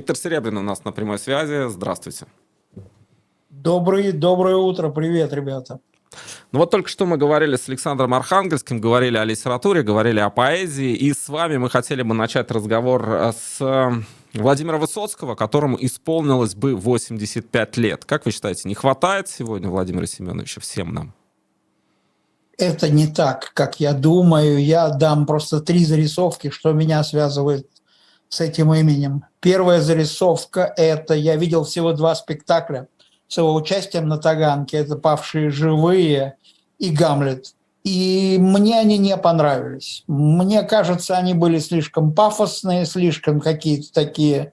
Виктор Серебрин у нас на прямой связи. Здравствуйте. Добрый, доброе утро. Привет, ребята. Ну вот только что мы говорили с Александром Архангельским, говорили о литературе, говорили о поэзии, и с вами мы хотели бы начать разговор э, с э, Владимира Высоцкого, которому исполнилось бы 85 лет. Как вы считаете, не хватает сегодня Владимира Семеновича всем нам? Это не так, как я думаю. Я дам просто три зарисовки, что меня связывает с этим именем. Первая зарисовка – это я видел всего два спектакля с его участием на Таганке. Это «Павшие живые» и «Гамлет». И мне они не понравились. Мне кажется, они были слишком пафосные, слишком какие-то такие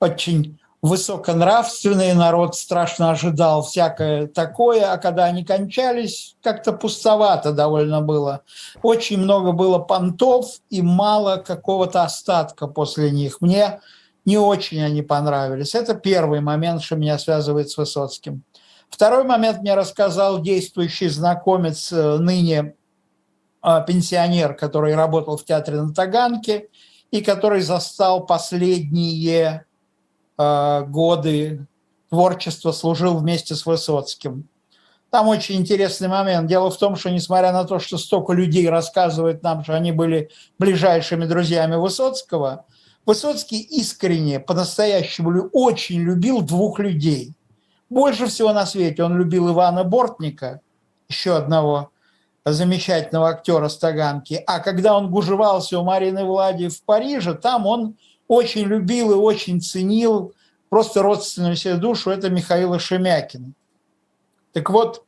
очень высоконравственный народ страшно ожидал всякое такое, а когда они кончались, как-то пустовато довольно было. Очень много было понтов и мало какого-то остатка после них. Мне не очень они понравились. Это первый момент, что меня связывает с Высоцким. Второй момент мне рассказал действующий знакомец, э, ныне а, пенсионер, который работал в театре на Таганке и который застал последние Э, годы творчества служил вместе с Высоцким. Там очень интересный момент. Дело в том, что несмотря на то, что столько людей рассказывают нам, что они были ближайшими друзьями Высоцкого, Высоцкий искренне, по-настоящему очень любил двух людей. Больше всего на свете он любил Ивана Бортника, еще одного замечательного актера Стаганки. А когда он гужевался у Марины Влади в Париже, там он очень любил и очень ценил просто родственную себе душу, это Михаила Шемякина. Так вот,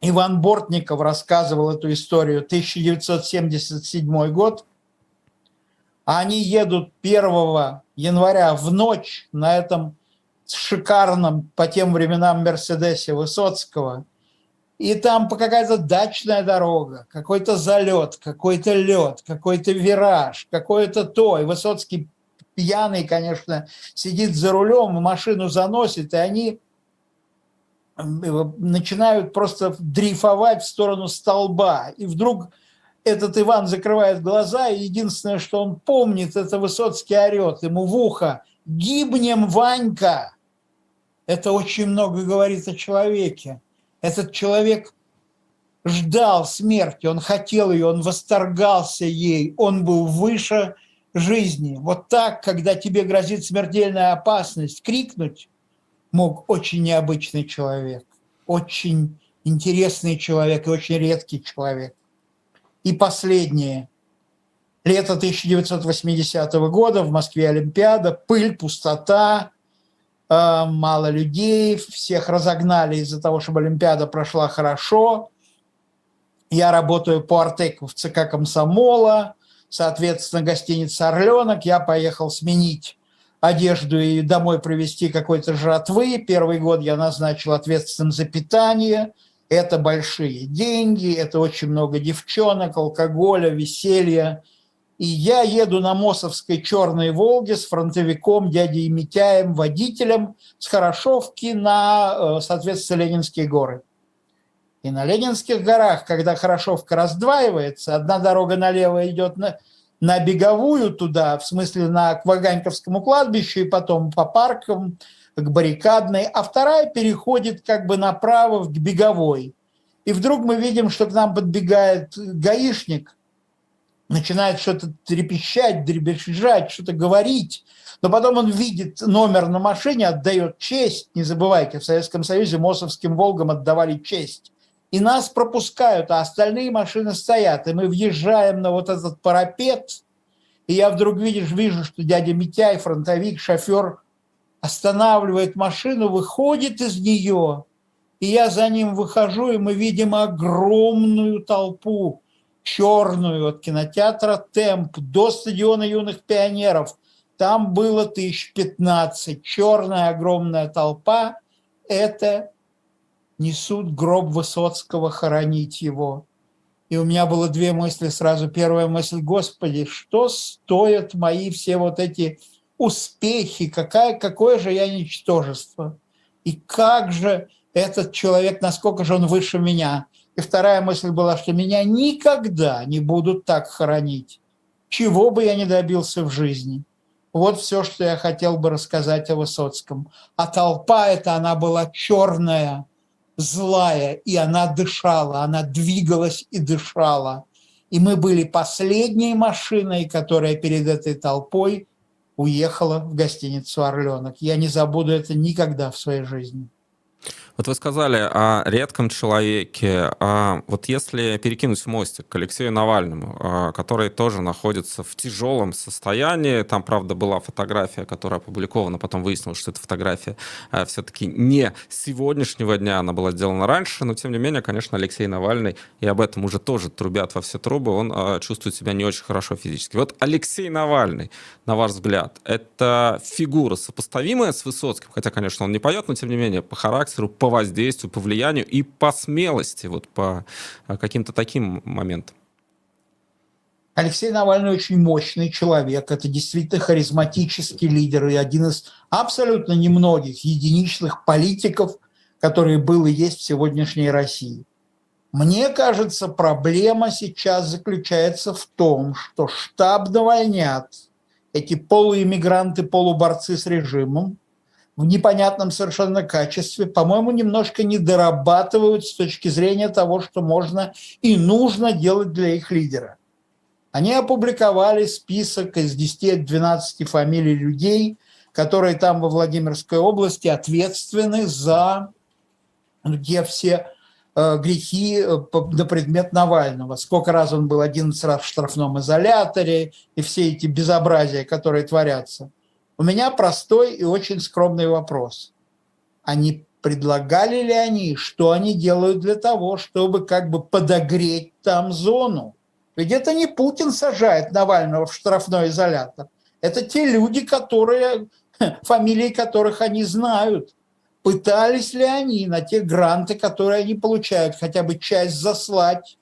Иван Бортников рассказывал эту историю, 1977 год. Они едут 1 января в ночь на этом шикарном по тем временам Мерседесе Высоцкого. И там какая-то дачная дорога, какой-то залет, какой-то лед, какой-то вираж, какое-то то. И Высоцкий пьяный, конечно, сидит за рулем, машину заносит, и они начинают просто дрейфовать в сторону столба. И вдруг этот Иван закрывает глаза, и единственное, что он помнит, это Высоцкий орет ему в ухо «Гибнем, Ванька!» Это очень много говорит о человеке. Этот человек ждал смерти, он хотел ее, он восторгался ей, он был выше жизни. Вот так, когда тебе грозит смертельная опасность, крикнуть мог очень необычный человек, очень интересный человек и очень редкий человек. И последнее. Лето 1980 года, в Москве Олимпиада, пыль, пустота, э, мало людей, всех разогнали из-за того, чтобы Олимпиада прошла хорошо. Я работаю по Артеку в ЦК Комсомола, соответственно, гостиница «Орленок». Я поехал сменить одежду и домой привезти какой-то жратвы. Первый год я назначил ответственным за питание. Это большие деньги, это очень много девчонок, алкоголя, веселья. И я еду на Мосовской черной «Волге» с фронтовиком дядей Митяем, водителем с Хорошовки на, э, соответственно, Ленинские горы. И на Ленинских горах, когда Хорошовка раздваивается, одна дорога налево идет на, на Беговую туда, в смысле на к Ваганьковскому кладбищу, и потом по паркам, к Баррикадной, а вторая переходит как бы направо к Беговой. И вдруг мы видим, что к нам подбегает гаишник, начинает что-то трепещать, дребезжать, что-то говорить, но потом он видит номер на машине, отдает честь. Не забывайте, в Советском Союзе Мосовским «Волгам» отдавали честь и нас пропускают, а остальные машины стоят, и мы въезжаем на вот этот парапет, и я вдруг видишь, вижу, что дядя Митяй, фронтовик, шофер, останавливает машину, выходит из нее, и я за ним выхожу, и мы видим огромную толпу, черную, от кинотеатра «Темп» до стадиона юных пионеров. Там было тысяч пятнадцать. Черная огромная толпа – это несут гроб Высоцкого, хоронить его. И у меня было две мысли сразу. Первая мысль, Господи, что стоят мои все вот эти успехи, какая, какое же я ничтожество. И как же этот человек, насколько же он выше меня. И вторая мысль была, что меня никогда не будут так хоронить, чего бы я ни добился в жизни. Вот все, что я хотел бы рассказать о Высоцком. А толпа эта, она была черная, злая, и она дышала, она двигалась и дышала. И мы были последней машиной, которая перед этой толпой уехала в гостиницу «Орленок». Я не забуду это никогда в своей жизни. Вот вы сказали о редком человеке. А вот если перекинуть мостик к Алексею Навальному, а, который тоже находится в тяжелом состоянии, там, правда, была фотография, которая опубликована, потом выяснилось, что эта фотография а, все-таки не сегодняшнего дня, она была сделана раньше, но, тем не менее, конечно, Алексей Навальный, и об этом уже тоже трубят во все трубы, он а, чувствует себя не очень хорошо физически. Вот Алексей Навальный, на ваш взгляд, это фигура сопоставимая с Высоцким, хотя, конечно, он не поет, но, тем не менее, по характеру, по по воздействию, по влиянию и по смелости, вот по а, каким-то таким моментам? Алексей Навальный очень мощный человек. Это действительно харизматический лидер и один из абсолютно немногих единичных политиков, которые был и есть в сегодняшней России. Мне кажется, проблема сейчас заключается в том, что штаб навальнят, эти полуиммигранты, полуборцы с режимом, в непонятном совершенно качестве, по-моему, немножко не дорабатывают с точки зрения того, что можно и нужно делать для их лидера. Они опубликовали список из 10-12 фамилий людей, которые там во Владимирской области ответственны за где все э, грехи э, на предмет Навального. Сколько раз он был 11 раз в штрафном изоляторе и все эти безобразия, которые творятся. У меня простой и очень скромный вопрос. Они предлагали ли они, что они делают для того, чтобы как бы подогреть там зону? Ведь это не Путин сажает Навального в штрафной изолятор. Это те люди, которые, фамилии которых они знают. Пытались ли они на те гранты, которые они получают, хотя бы часть заслать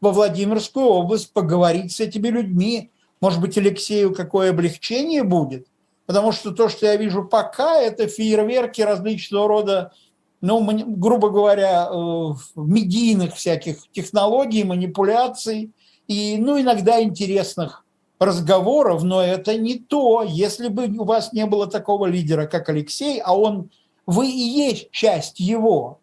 во Владимирскую область, поговорить с этими людьми? Может быть, Алексею какое облегчение будет? Потому что то, что я вижу пока, это фейерверки различного рода, ну, грубо говоря, э, медийных всяких технологий, манипуляций и, ну, иногда интересных разговоров, но это не то. Если бы у вас не было такого лидера, как Алексей, а он, вы и есть часть его,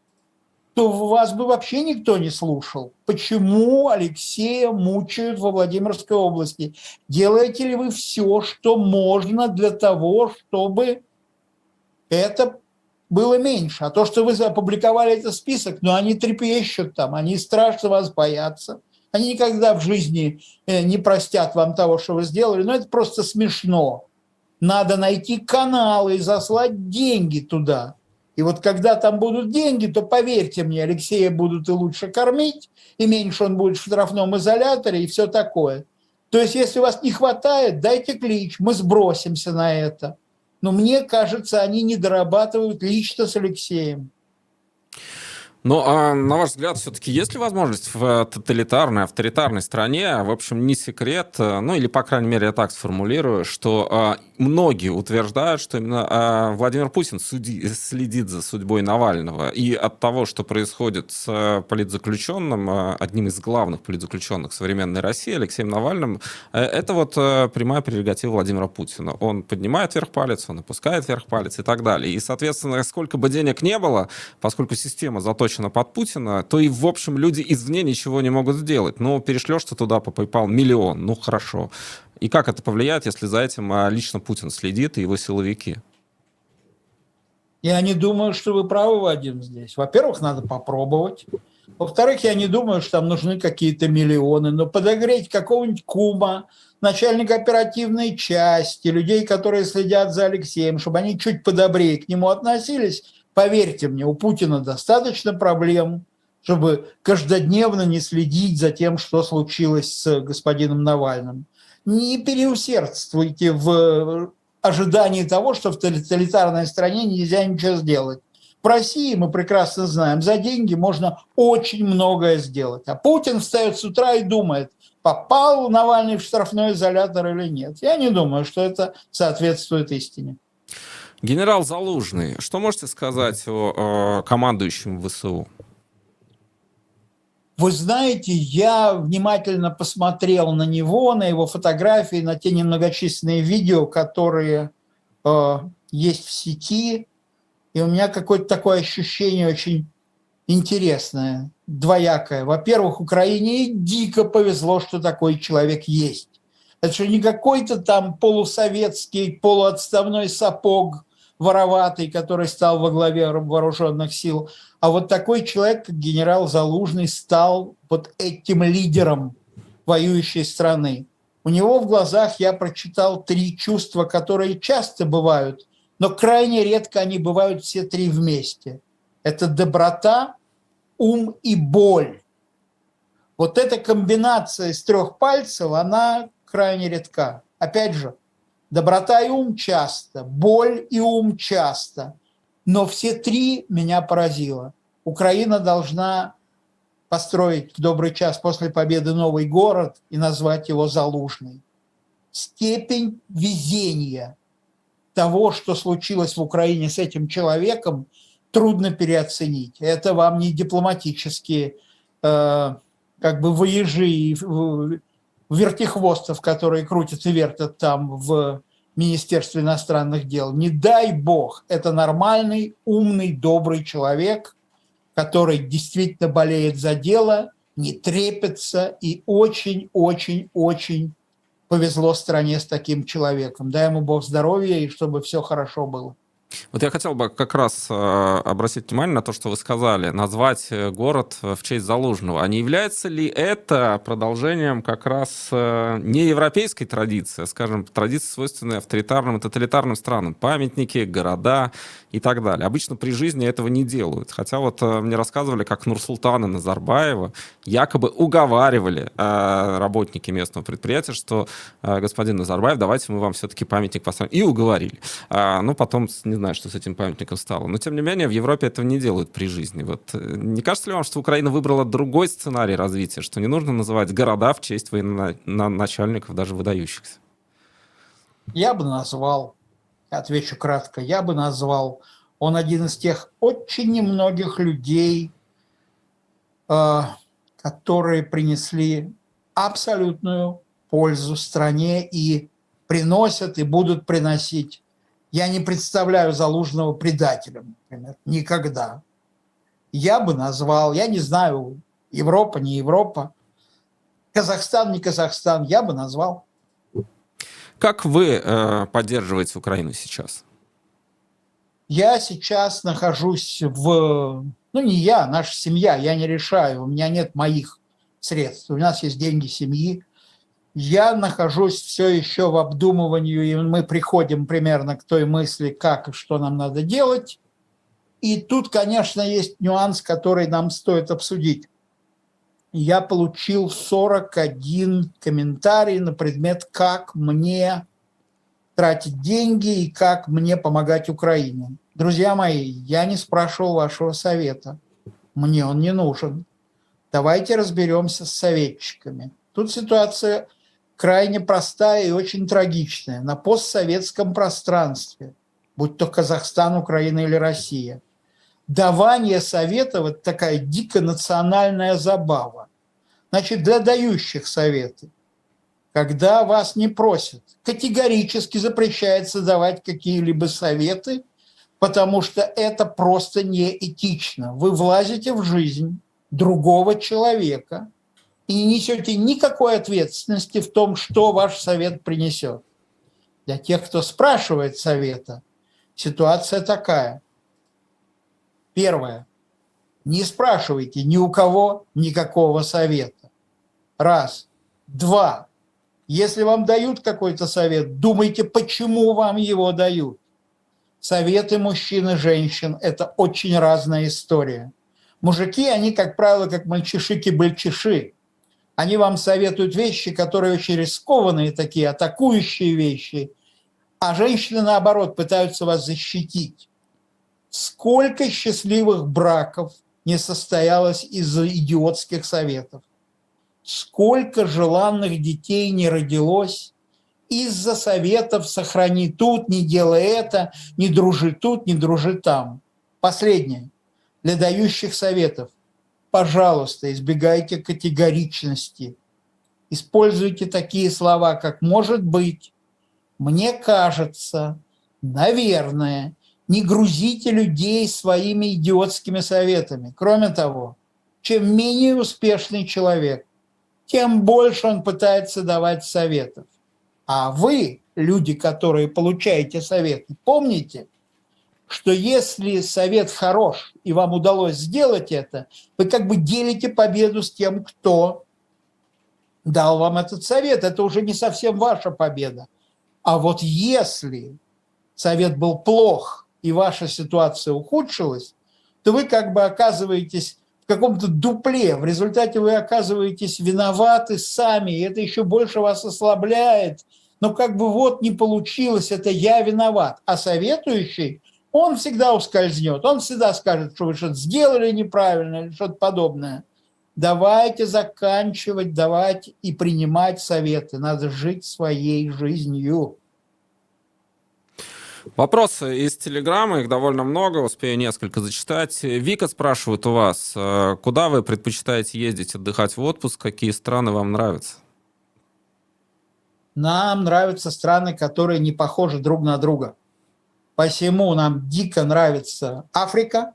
то вас бы вообще никто не слушал. Почему Алексея мучают во Владимирской области? Делаете ли вы все, что можно для того, чтобы это было меньше? А то, что вы опубликовали этот список, ну, они трепещут там, они страшно вас боятся. Они никогда в жизни э, не простят вам того, что вы сделали. Но это просто смешно. Надо найти каналы и заслать деньги туда – и вот когда там будут деньги, то поверьте мне, Алексея будут и лучше кормить, и меньше он будет в штрафном изоляторе и все такое. То есть, если у вас не хватает, дайте клич, мы сбросимся на это. Но мне кажется, они не дорабатывают лично с Алексеем. Ну, а на ваш взгляд, все-таки есть ли возможность в тоталитарной, авторитарной стране, в общем, не секрет, э, ну или, по крайней мере, я так сформулирую, что а, многие утверждают, что именно а, Владимир Путин суди, следит за судьбой Навального, и от того, что происходит с политзаключенным, одним из главных политзаключенных современной России, Алексеем Навальным, это вот прямая прерогатива Владимира Путина. Он поднимает вверх палец, он опускает вверх палец и так далее. И, соответственно, сколько бы денег не было, поскольку система заточена заточена под Путина, то и, в общем, люди извне ничего не могут сделать. Ну, перешлешь ты туда по PayPal миллион, ну, хорошо. И как это повлияет, если за этим а, лично Путин следит и его силовики? Я не думаю, что вы правы, Вадим, здесь. Во-первых, надо попробовать. Во-вторых, я не думаю, что там нужны какие-то миллионы. Но подогреть какого-нибудь кума, начальника оперативной части, людей, которые следят за Алексеем, чтобы они чуть подобрее к нему относились, Поверьте мне, у Путина достаточно проблем, чтобы каждодневно не следить за тем, что случилось с господином Навальным. Не переусердствуйте в ожидании того, что в тоталитарной стране нельзя ничего сделать. В России, мы прекрасно знаем, за деньги можно очень многое сделать. А Путин встает с утра и думает, попал Навальный в штрафной изолятор или нет. Я не думаю, что это соответствует истине. Генерал Залужный, что можете сказать о, о командующем ВСУ? Вы знаете, я внимательно посмотрел на него, на его фотографии, на те немногочисленные видео, которые э, есть в сети, и у меня какое-то такое ощущение очень интересное, двоякое. Во-первых, Украине дико повезло, что такой человек есть. Это же не какой-то там полусоветский, полуотставной сапог вороватый, который стал во главе вооруженных сил, а вот такой человек, как генерал Залужный, стал вот этим лидером воюющей страны. У него в глазах я прочитал три чувства, которые часто бывают, но крайне редко они бывают все три вместе. Это доброта, ум и боль. Вот эта комбинация из трех пальцев, она крайне редка. Опять же, доброта и ум часто, боль и ум часто, но все три меня поразило. Украина должна построить в добрый час после победы новый город и назвать его Залужный. Степень везения того, что случилось в Украине с этим человеком, трудно переоценить. Это вам не дипломатические э, как бы выезжи вертихвостов, которые крутят и вертят там в Министерстве иностранных дел. Не дай бог, это нормальный, умный, добрый человек, который действительно болеет за дело, не трепется и очень-очень-очень повезло стране с таким человеком. Дай ему Бог здоровья и чтобы все хорошо было. Вот я хотел бы как раз э, обратить внимание на то, что вы сказали, назвать э, город в честь Залужного. А не является ли это продолжением как раз э, не европейской традиции, а, скажем, традиции, свойственной авторитарным и тоталитарным странам? Памятники, города и так далее. Обычно при жизни этого не делают. Хотя вот мне рассказывали, как Нурсултана Назарбаева якобы уговаривали работники местного предприятия, что господин Назарбаев, давайте мы вам все-таки памятник поставим. И уговорили. А, ну, потом, не знаю, что с этим памятником стало. Но, тем не менее, в Европе этого не делают при жизни. Вот э, не кажется ли вам, что Украина выбрала другой сценарий развития, что не нужно называть города в честь военачальников, даже выдающихся? Я бы назвал, отвечу кратко, я бы назвал, он один из тех очень немногих людей, э, которые принесли абсолютную пользу стране и приносят и будут приносить я не представляю Залужного предателем, например, никогда. Я бы назвал, я не знаю, Европа, не Европа, Казахстан, не Казахстан, я бы назвал. Как вы э, поддерживаете Украину сейчас? Я сейчас нахожусь в... Ну, не я, наша семья, я не решаю, у меня нет моих средств. У нас есть деньги семьи, я нахожусь все еще в обдумывании, и мы приходим примерно к той мысли, как и что нам надо делать. И тут, конечно, есть нюанс, который нам стоит обсудить. Я получил 41 комментарий на предмет, как мне тратить деньги и как мне помогать Украине. Друзья мои, я не спрашивал вашего совета. Мне он не нужен. Давайте разберемся с советчиками. Тут ситуация крайне простая и очень трагичная. На постсоветском пространстве, будь то Казахстан, Украина или Россия, давание советов – это такая дико национальная забава. Значит, для дающих советы, когда вас не просят, категорически запрещается давать какие-либо советы, потому что это просто неэтично. Вы влазите в жизнь другого человека – и не несете никакой ответственности в том, что ваш совет принесет. Для тех, кто спрашивает совета, ситуация такая. Первое. Не спрашивайте ни у кого никакого совета. Раз. Два. Если вам дают какой-то совет, думайте, почему вам его дают. Советы мужчин и женщин – это очень разная история. Мужики, они, как правило, как мальчишики-бальчиши. Они вам советуют вещи, которые очень рискованные такие, атакующие вещи. А женщины, наоборот, пытаются вас защитить. Сколько счастливых браков не состоялось из-за идиотских советов? Сколько желанных детей не родилось из-за советов «сохрани тут, не делай это, не дружи тут, не дружи там». Последнее. Для дающих советов. Пожалуйста, избегайте категоричности. Используйте такие слова, как «может быть», «мне кажется», «наверное». Не грузите людей своими идиотскими советами. Кроме того, чем менее успешный человек, тем больше он пытается давать советов. А вы, люди, которые получаете советы, помните, что если совет хорош и вам удалось сделать это, вы как бы делите победу с тем, кто дал вам этот совет. Это уже не совсем ваша победа. А вот если совет был плох и ваша ситуация ухудшилась, то вы как бы оказываетесь каком-то дупле. В результате вы оказываетесь виноваты сами, и это еще больше вас ослабляет. Но как бы вот не получилось, это я виноват. А советующий, он всегда ускользнет, он всегда скажет, что вы что-то сделали неправильно или что-то подобное. Давайте заканчивать, давать и принимать советы. Надо жить своей жизнью. Вопросы из Телеграма, их довольно много, успею несколько зачитать. Вика спрашивает у вас, э, куда вы предпочитаете ездить, отдыхать в отпуск, какие страны вам нравятся? Нам нравятся страны, которые не похожи друг на друга. Посему нам дико нравится Африка.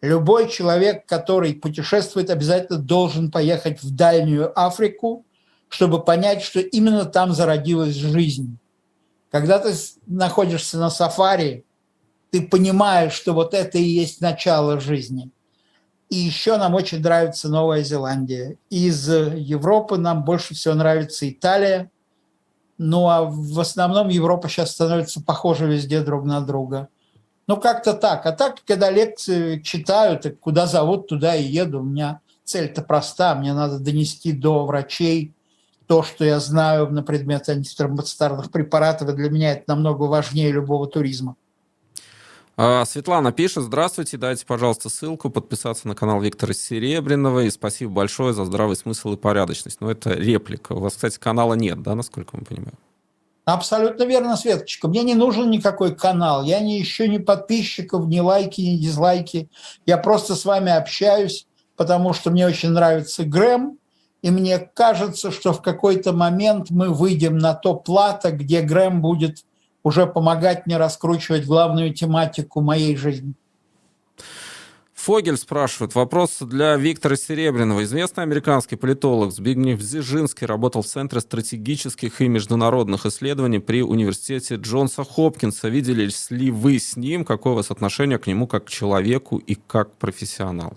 Любой человек, который путешествует, обязательно должен поехать в дальнюю Африку, чтобы понять, что именно там зародилась жизнь когда ты находишься на сафари, ты понимаешь, что вот это и есть начало жизни. И еще нам очень нравится Новая Зеландия. Из Европы нам больше всего нравится Италия. Ну а в основном Европа сейчас становится похожа везде друг на друга. Ну как-то так. А так, когда лекции читаю, так куда зовут, туда и еду. У меня цель-то проста. Мне надо донести до врачей то, что я знаю на предмет антитромбоцитарных препаратов, и для меня это намного важнее любого туризма. А, Светлана пишет, здравствуйте, дайте, пожалуйста, ссылку, подписаться на канал Виктора Серебряного, и спасибо большое за здравый смысл и порядочность. Но это реплика. У вас, кстати, канала нет, да, насколько мы понимаем? Абсолютно верно, Светочка. Мне не нужен никакой канал. Я не ищу ни подписчиков, ни лайки, ни дизлайки. Я просто с вами общаюсь, потому что мне очень нравится Грэм, и мне кажется, что в какой-то момент мы выйдем на то плато, где Грэм будет уже помогать мне раскручивать главную тематику моей жизни. Фогель спрашивает. Вопрос для Виктора Серебряного. Известный американский политолог Збигнев Зижинский работал в Центре стратегических и международных исследований при университете Джонса Хопкинса. Видели ли вы с ним? Какое у вас отношение к нему как к человеку и как к профессионалу?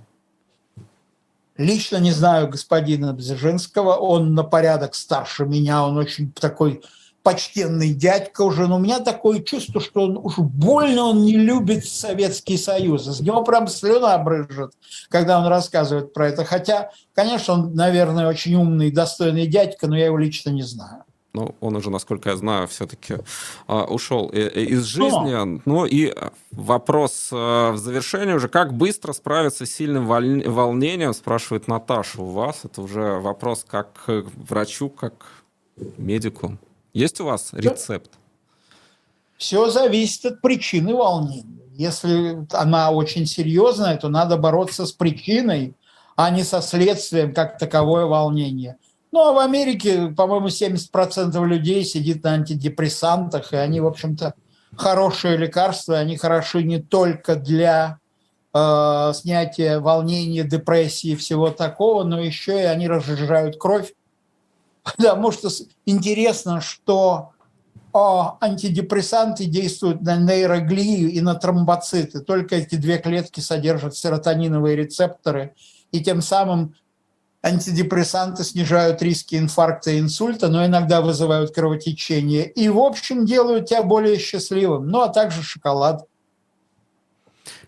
Лично не знаю господина Бзержинского, он на порядок старше меня, он очень такой почтенный дядька уже, но у меня такое чувство, что он уж больно он не любит Советский Союз. С него прям слюна брызжет, когда он рассказывает про это. Хотя, конечно, он, наверное, очень умный, достойный дядька, но я его лично не знаю ну, он уже, насколько я знаю, все-таки а, ушел из жизни. Но. Ну и вопрос а, в завершении уже, как быстро справиться с сильным волнением, спрашивает Наташа у вас. Это уже вопрос как к врачу, как медику. Есть у вас рецепт? Все зависит от причины волнения. Если она очень серьезная, то надо бороться с причиной, а не со следствием, как таковое волнение. Ну, а в Америке, по-моему, 70% людей сидит на антидепрессантах, и они, в общем-то, хорошие лекарства, они хороши не только для э, снятия волнения, депрессии и всего такого, но еще и они разжижают кровь. Потому что интересно, что о, антидепрессанты действуют на нейроглию и на тромбоциты. Только эти две клетки содержат серотониновые рецепторы, и тем самым антидепрессанты снижают риски инфаркта и инсульта, но иногда вызывают кровотечение. И, в общем, делают тебя более счастливым. Ну, а также шоколад.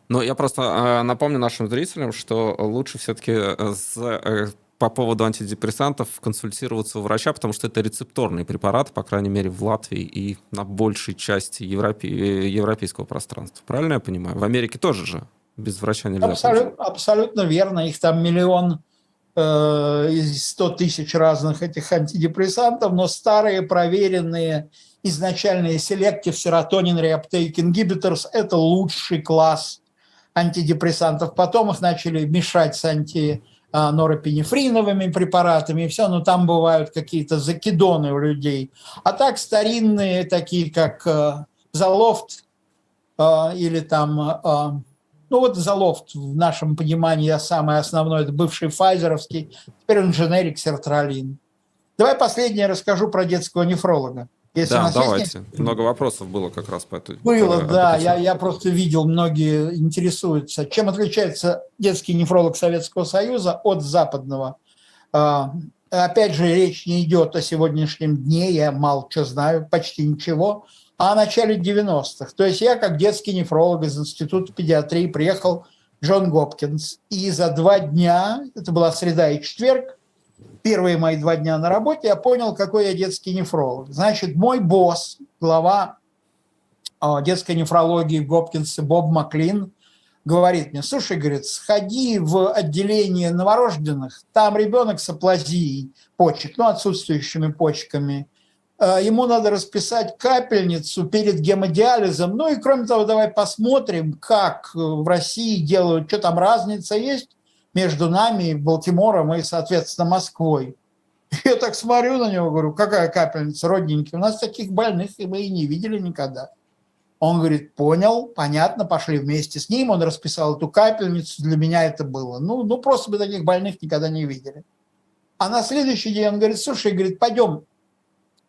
Ну, я просто э, напомню нашим зрителям, что лучше все-таки э, э, по поводу антидепрессантов консультироваться у врача, потому что это рецепторный препарат, по крайней мере, в Латвии и на большей части европе... Э, европейского пространства. Правильно я понимаю? В Америке тоже же без врача нельзя. Абсолютно, абсолютно верно. Их там миллион Э, из 100 тысяч разных этих антидепрессантов, но старые проверенные изначальные selective serotonin reuptake inhibitors – это лучший класс антидепрессантов, потом их начали мешать с антинорепинефриновыми препаратами, и все, но там бывают какие-то закидоны у людей. А так старинные, такие как э, Залофт э, или там, э, ну вот Залофт в нашем понимании самый основной, это бывший файзеровский, теперь он дженерик сертралин. Давай последнее расскажу про детского нефролога. Если да, давайте. Есть... Много вопросов было как раз по этой Было, по, да. Я, я просто видел, многие интересуются. Чем отличается детский нефролог Советского Союза от западного? А, опять же, речь не идет о сегодняшнем дне, я мало что знаю, почти ничего, а о начале 90-х. То есть я, как детский нефролог из Института педиатрии, приехал в Джон Гопкинс, и за два дня, это была среда и четверг, первые мои два дня на работе, я понял, какой я детский нефролог. Значит, мой босс, глава а, детской нефрологии в Гопкинсе Боб Маклин, говорит мне, слушай, говорит, сходи в отделение новорожденных, там ребенок с аплазией почек, ну, отсутствующими почками, а, ему надо расписать капельницу перед гемодиализом, ну и кроме того, давай посмотрим, как в России делают, что там разница есть, между нами, Балтимором и, соответственно, Москвой. Я так смотрю на него, говорю, какая капельница, родненький, у нас таких больных мы и не видели никогда. Он говорит, понял, понятно, пошли вместе с ним, он расписал эту капельницу, для меня это было. Ну, ну просто мы таких больных никогда не видели. А на следующий день он говорит, слушай, говорит, пойдем,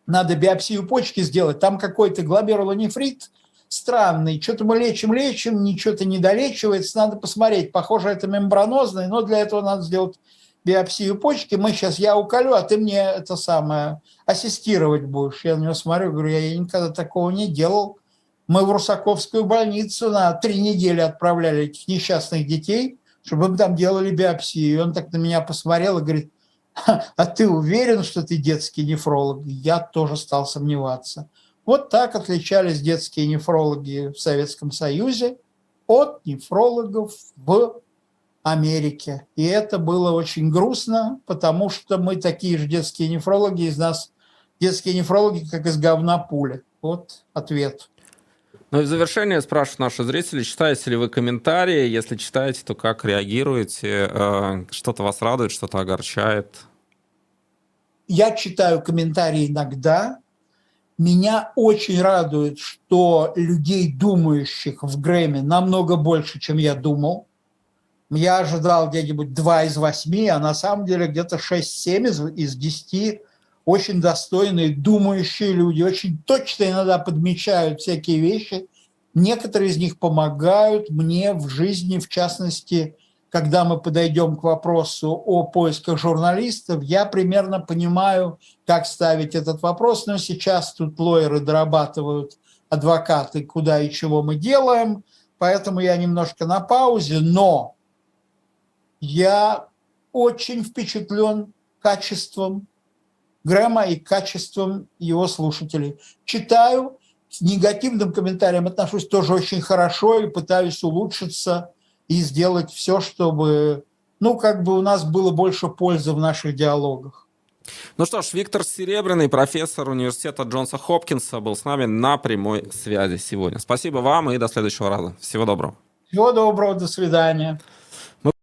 надо биопсию почки сделать, там какой-то глоберулонефрит – странный. Что-то мы лечим, лечим, ничего-то не долечивается. Надо посмотреть. Похоже, это мембранозный, но для этого надо сделать биопсию почки. Мы сейчас, я уколю, а ты мне это самое ассистировать будешь. Я на него смотрю, говорю, я никогда такого не делал. Мы в Русаковскую больницу на три недели отправляли этих несчастных детей, чтобы им там делали биопсию. И он так на меня посмотрел и говорит, а ты уверен, что ты детский нефролог? Я тоже стал сомневаться. Вот так отличались детские нефрологи в Советском Союзе от нефрологов в Америке. И это было очень грустно, потому что мы такие же детские нефрологи, из нас детские нефрологи, как из говна пули. Вот ответ. Ну и в завершение спрашивают наши зрители, читаете ли вы комментарии? Если читаете, то как реагируете? Э, что-то вас радует, что-то огорчает? Я читаю комментарии иногда, меня очень радует, что людей, думающих в Грэмме, намного больше, чем я думал. Я ожидал где-нибудь 2 из 8, а на самом деле где-то 6-7 из, из 10 очень достойные, думающие люди, очень точно иногда подмечают всякие вещи. Некоторые из них помогают мне в жизни, в частности, когда мы подойдем к вопросу о поисках журналистов, я примерно понимаю, как ставить этот вопрос, но сейчас тут лоеры дорабатывают адвокаты, куда и чего мы делаем, поэтому я немножко на паузе, но я очень впечатлен качеством Грэма и качеством его слушателей. Читаю, с негативным комментарием отношусь тоже очень хорошо и пытаюсь улучшиться – и сделать все, чтобы, ну, как бы у нас было больше пользы в наших диалогах. Ну что ж, Виктор Серебряный, профессор университета Джонса Хопкинса, был с нами на прямой связи сегодня. Спасибо вам и до следующего раза. Всего доброго. Всего доброго, до свидания.